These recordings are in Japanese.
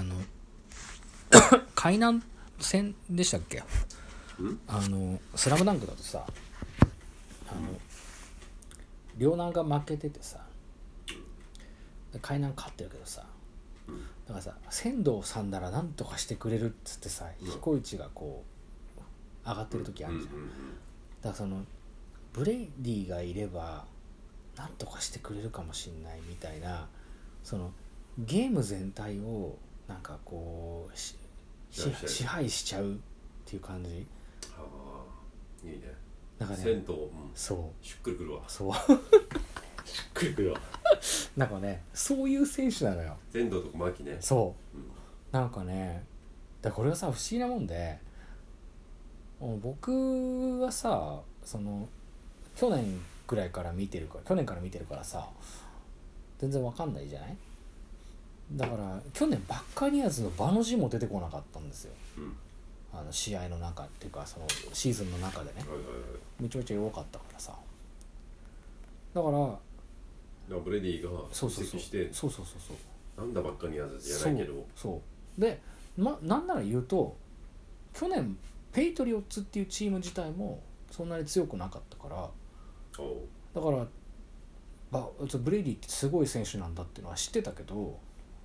あの 海南戦でしたっけ？ん？あの「スラムダンクだとさあの両南が負けててさで海南勝ってるけどさうんだからさ仙道さんなら何とかしてくれるっつってさうん。彦一がこう上がってる時あるじゃん。だからそのブレイディがいれば何とかしてくれるかもしんないみたいなそのゲーム全体をなんかこうしし支配しちゃうっていう感じ。ああいいね。なんかね銭湯、うん、そう。しっくりくるわ。そう。しっくりくるわ。なんかねそういう選手なのよ。銭湯とか牧ね。そう。うん。なんかねだこれがさ不思議なもんで僕はさその去年ぐらいから見てるから去年から見てるからさ全然わかんないじゃない？だから去年バッカニアーズの場の字も出てこなかったんですよ。うん。あの試合の中っていうかそのシーズンの中でね。はいはいはい。めちゃめちゃ弱かったからさ。だからブレディがそうそうそう。移籍して。そうそうそうそう。なんだばっかにやずじゃないけど。そうそう。で、ま、なんなら言うと去年ペイトリオッツっていうチーム自体もそんなに強くなかったから。だからばブレイディってすごい選手なんだっていうのは知ってたけど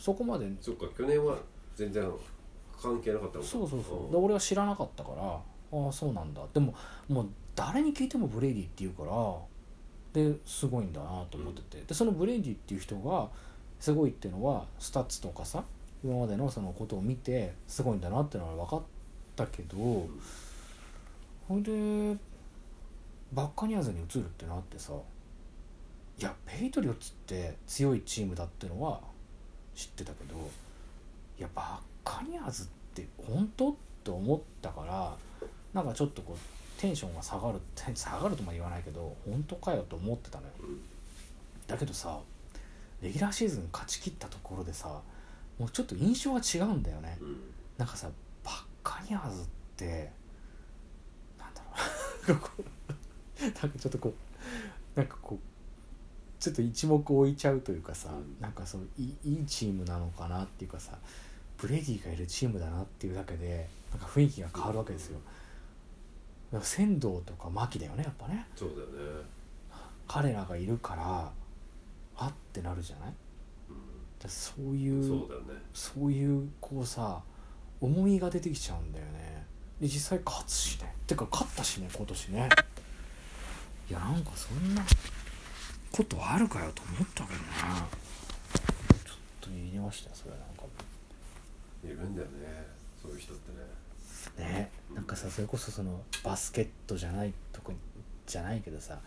そこまで。そっか去年は全然関係なかったのか。そうそうそう。うんで俺は知らなかったからああそうなんだ。でももう誰に聞いてもブレイディって言うからですごいんだなと思ってて、でそのブレイディっていう人がすごいっていうのはスタッツとかさ今までのそのことを見てすごいんだなっていうのは分かったけど、ほんでバッカニアーズに移るってなってさいやペイトリオッツって強いチームだってのは知ってたけどいやバッカニアーズって本当って思ったからなんかちょっとこうテンションが下がる下がるとも言わないけど本当かよと思ってたのよ。うんだけどさレギュラーシーズン勝ち切ったところでさもうちょっと印象が違うんだよね。うん。なんかさバッカニアーズってなんだろう。なんかちょっとこうなんかこうちょっと一目置いちゃうというかさ、うん。なんかそういいチームなのかなっていうかさブレディがいるチームだなっていうだけでなんか雰囲気が変わるわけですよ。だから仙道とか牧だよねやっぱね。そうだよね。彼らがいるからあってなるじゃない？だそういうんうそうだよね。そういうこうさ重みが出てきちゃうんだよね。で実際勝つしね。てか勝ったしね今年ね。いやなんかそんなことあるかよと思ったけどなちょっと言いましたよそれなんかいるんだよねそういう人ってねねなんかさそれこそそのバスケットじゃないとこじゃないけどさ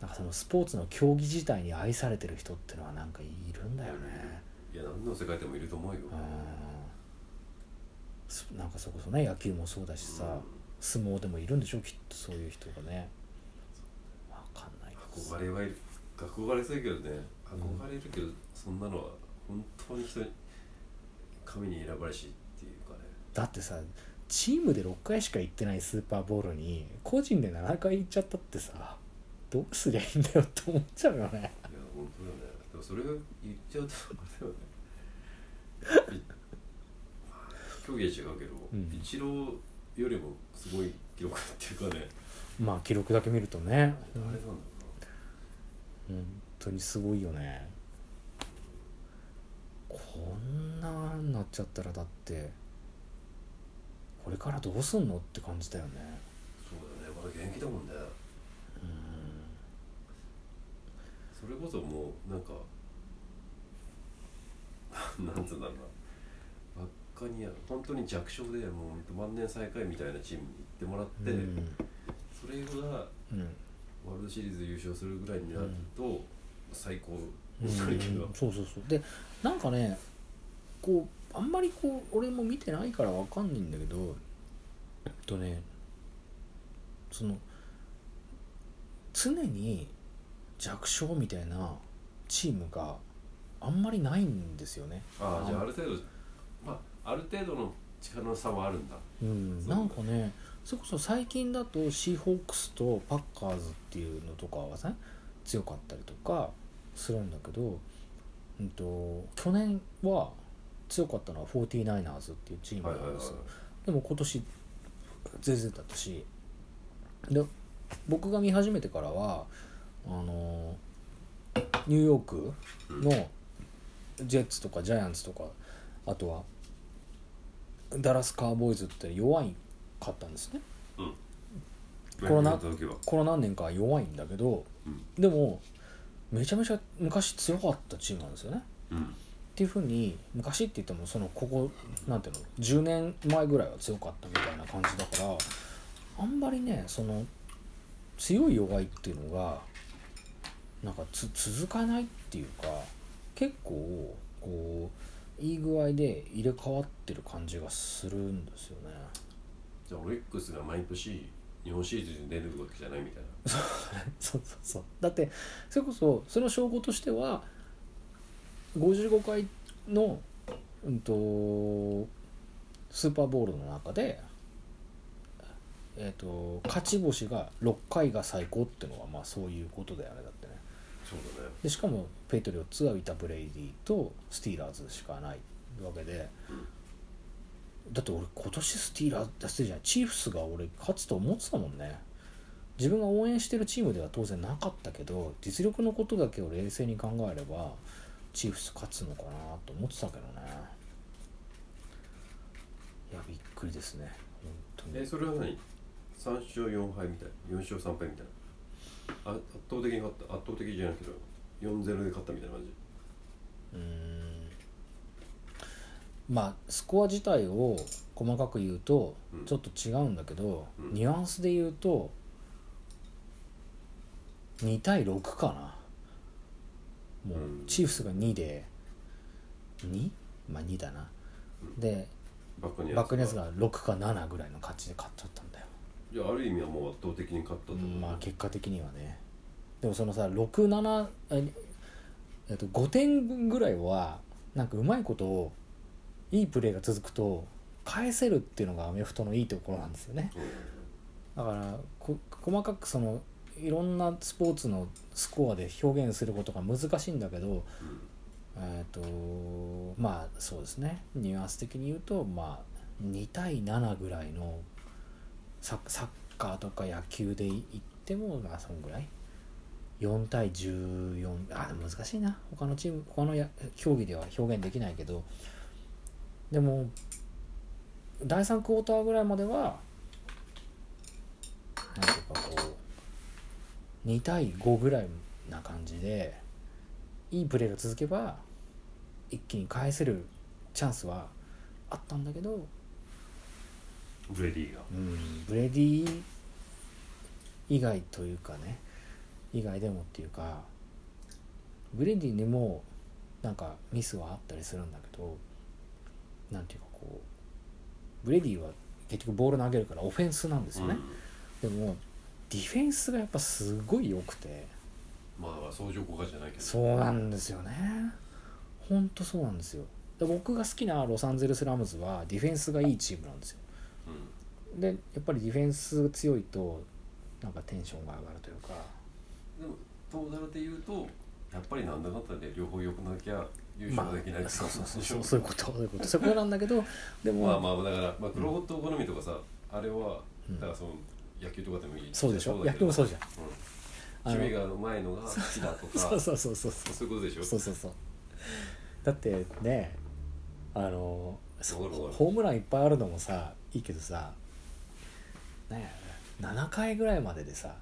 なんかそのスポーツの競技自体に愛されてる人ってのはなんかいるんだよね。いや何の世界でもいると思うようんそなんかそれこそね野球もそうだしさ、うん相撲でもいるんでしょきっとそういう人がね。わかんない憧れはいる憧れそうやけどね。憧れるけど、そんなのは本当に人に神に選ばれしっていうかね。だってさチームで6回しか行ってないスーパーボールに個人で7回行っちゃったってさどうすりゃいいんだよって思っちゃうよね。いや本当だよね。でもそれが言っちゃうとあれだよね。い競技は違うけど、うん。イチローよりもすごい記録っていうかね。まあ記録だけ見るとね。あれなんだ。ろ本当にすごいよね。こんなになっちゃったらだってこれからどうすんのって感じだよね。そうだよね。まだ現役だもんね。うん。それこそもうなんか なんつうんだろうな。ばっかに本当に弱小でもう万年最下位みたいなチームに行ってもらって、うん。それがうんワールドシリーズ優勝するぐらいになると、最高うんになるけど、そうそうそう。でなんかねこうあんまりこう俺も見てないからわかんないんだけどえっとねその常に弱小みたいなチームがあんまりないんですよね。ああじゃあある程度まあある程度の力の差はあるんだ。うん、なんかねそれこそ最近だとシーホークスとパッカーズっていうのとかはさ強かったりとかするんだけど、うん、と去年は強かったのは 49ers っていうチームなんですよ、でも今年全然だったしで僕が見始めてからはあのニューヨークのジェッツとかジャイアンツとかあとはダラスカーボーイズって弱いかったんですね。うん。コロナやった時は。この何年かは弱いんだけどうん。でもめちゃめちゃ昔強かったチームなんですよね。うん。っていうふうに昔って言ってもそのここなんていうの10年前ぐらいは強かったみたいな感じだからあんまりねその強い弱いっていうのがなんかつ続かないっていうか結構こういい具合で入れ替わってる感じがするんですよね。じゃあオリックスが毎年日本シリーズに出るわけじゃないみたいな。そうそうそう。だってそれこそその証拠としては55回の、うん、とスーパーボールの中で、えー、と勝ち星が6回が最高っていうのはまあそういうことだよねだってね。そうだね。でしかもペイトリオッツは with ブレイディとスティーラーズしかないわけで、だって俺今年スティーラーズスティーラーズじゃないチーフスが俺勝つと思ってたもんね。自分が応援してるチームでは当然なかったけど実力のことだけを冷静に考えればチーフス勝つのかなと思ってたけどね。いやびっくりですね。本当えにそれは何？3勝4敗みたいな？4勝3敗みたいな？あ圧倒的に勝った。圧倒的じゃないけど4-0で勝ったみたいな感じ。うーんまあスコア自体を細かく言うとうん。ちょっと違うんだけど、うん。ニュアンスで言うと2対6かな。もううん。チーフスが2で 2? まあ2だな、うん。でバックにバックネスが6か7ぐらいの勝ちで勝っちゃったんだよ、じゃあある意味はもう圧倒的に勝ったとう。んまあ結果的にはね。でもそのさ67ええっと5点ぐらいはなんかうまいことをいいプレーが続くと返せるっていうのがアメフトのいいところなんですよね。だからこ細かくそのいろんなスポーツのスコアで表現することが難しいんだけどえっ、とまあそうですね。ニュアンス的に言うとまあ2対7ぐらいのササッカーとか野球で言ってもまあそんぐらい。4対14あ難しいな。他のチーム他のや競技では表現できないけどでも第3クォーターぐらいまではなんていうかこう2対5ぐらいな感じでいいプレーが続けば一気に返せるチャンスはあったんだけど、ブレディが。うん、ブレディ以外というかね以外でもっていうかブレディにもなんかミスはあったりするんだけどなんていうかこうブレディは結局ボール投げるからオフェンスなんですよね、でもディフェンスがやっぱすごい良くて。まあ相乗効果じゃないけど。そうなんですよね。ほんとそうなんですよ。で僕が好きなロサンゼルス・ラムズはディフェンスがいいチームなんですよ。うん。でやっぱりディフェンスが強いとなんかテンションが上がるというか。でもトータルで言うとやっぱりなんだかんだで両方良くなきゃ優勝できないそうそうそうそうそういうことそういうことそういうこと。なんだけど でも、まあまあだから、まあ、クロホット好みとかさ、あれはうんだからその野球とかでもいいそうでしょ？野球もそうじゃん。うん。趣味がうまいのが好きだとか そうそうそうそうそう。そういうことでしょ？そうそうそう。だってねあのホームランいっぱいあるのもさいいけどさね7回ぐらいまででさ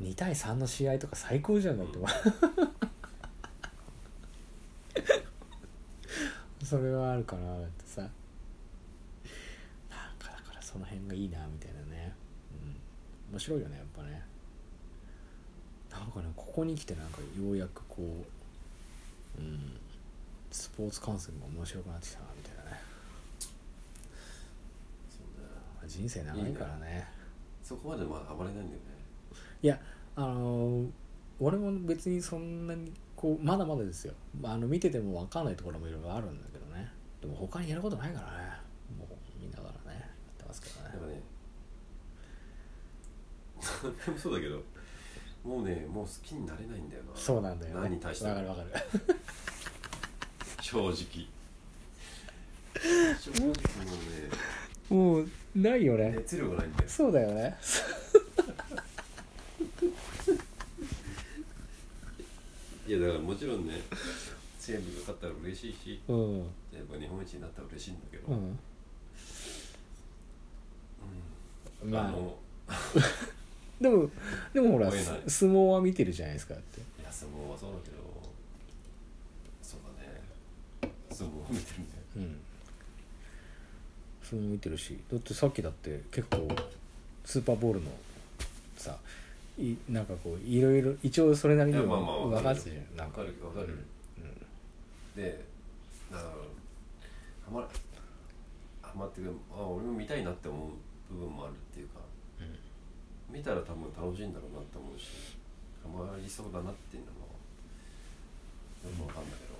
2対3の試合とか最高じゃんだって、それはあるかなってさ。なんかだからその辺がいいなみたいなね、うん、面白いよねやっぱね。なんかねここに来てなんかようやくこう、うん、スポーツ観戦も面白くなってきたなみたいなね。人生長いからね。そこまでまあハマれないんだよね。いやあのー俺も別にそんなにこうまだまだですよ。まああの見てても分かんないところもいろいろあるんだけどね。でも他にやることないからね。もう見ながらねやってますけどね。やっぱねそれもそうだけどもうねもう好きになれないんだよな。そうなんだよ。ね何に対しても。分かる分かる。正直。正直もうもうないよねね。熱量がないんだよ。そうだよねいやだからもちろんね西武が勝ったら嬉しいしうん。やっぱ日本一になったら嬉しいんだけど、うん。うん。まあ。の でもでもほら追えない。相撲は見てるじゃないですかって。いや相撲はそうだけどそうだね。相撲を見てるね。うん。相撲見てるしだってさっきだって結構スーパーボールのさいなんかこういろいろ一応それなりにいやまあまあ分わかるじゃん。なんか。わかるわかる、でだからハマハマってくる。あ俺も見たいなって思う部分もあるっていうか、見たら多分楽しいんだろうなって思うし。ハマりそうだなっていうのもよくわかんだけど。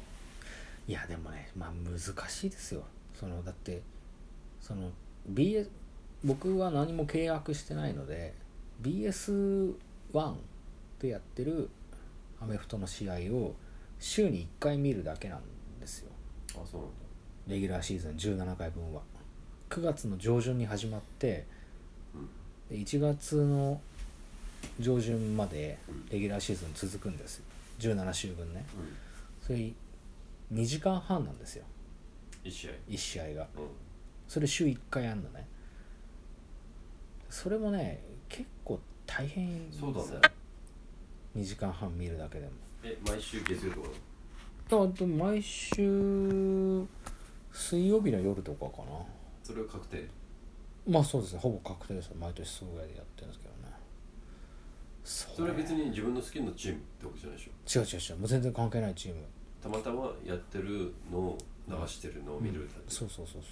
いやでもねまあ難しいですよ。そのだってその BS 僕は何も契約してないので BS1 でやってるアメフトの試合を週に1回見るだけなんですよ。あそうレギュラーシーズン17回分は。9月の上旬に始まってで1月の上旬までレギュラーシーズン続くんですよ。17週分ね。うん。それ2時間半なんですよ。一試合。1試合が。うそれ週1回やるのね。それもね結構大変そうだね。2時間半見るだけでも。え毎週月曜とかあと毎週水曜日の夜とかかな。それは確定？まあそうですね。ほぼ確定です。よ毎年そうぐらいでやってるんですけどね。そそれは別に自分の好きなチームってわけじゃないでしょ？違う違う違う。もう全然関係ないチーム。たまたまやってるのを流してるのを見るだけ、そうそうそうそう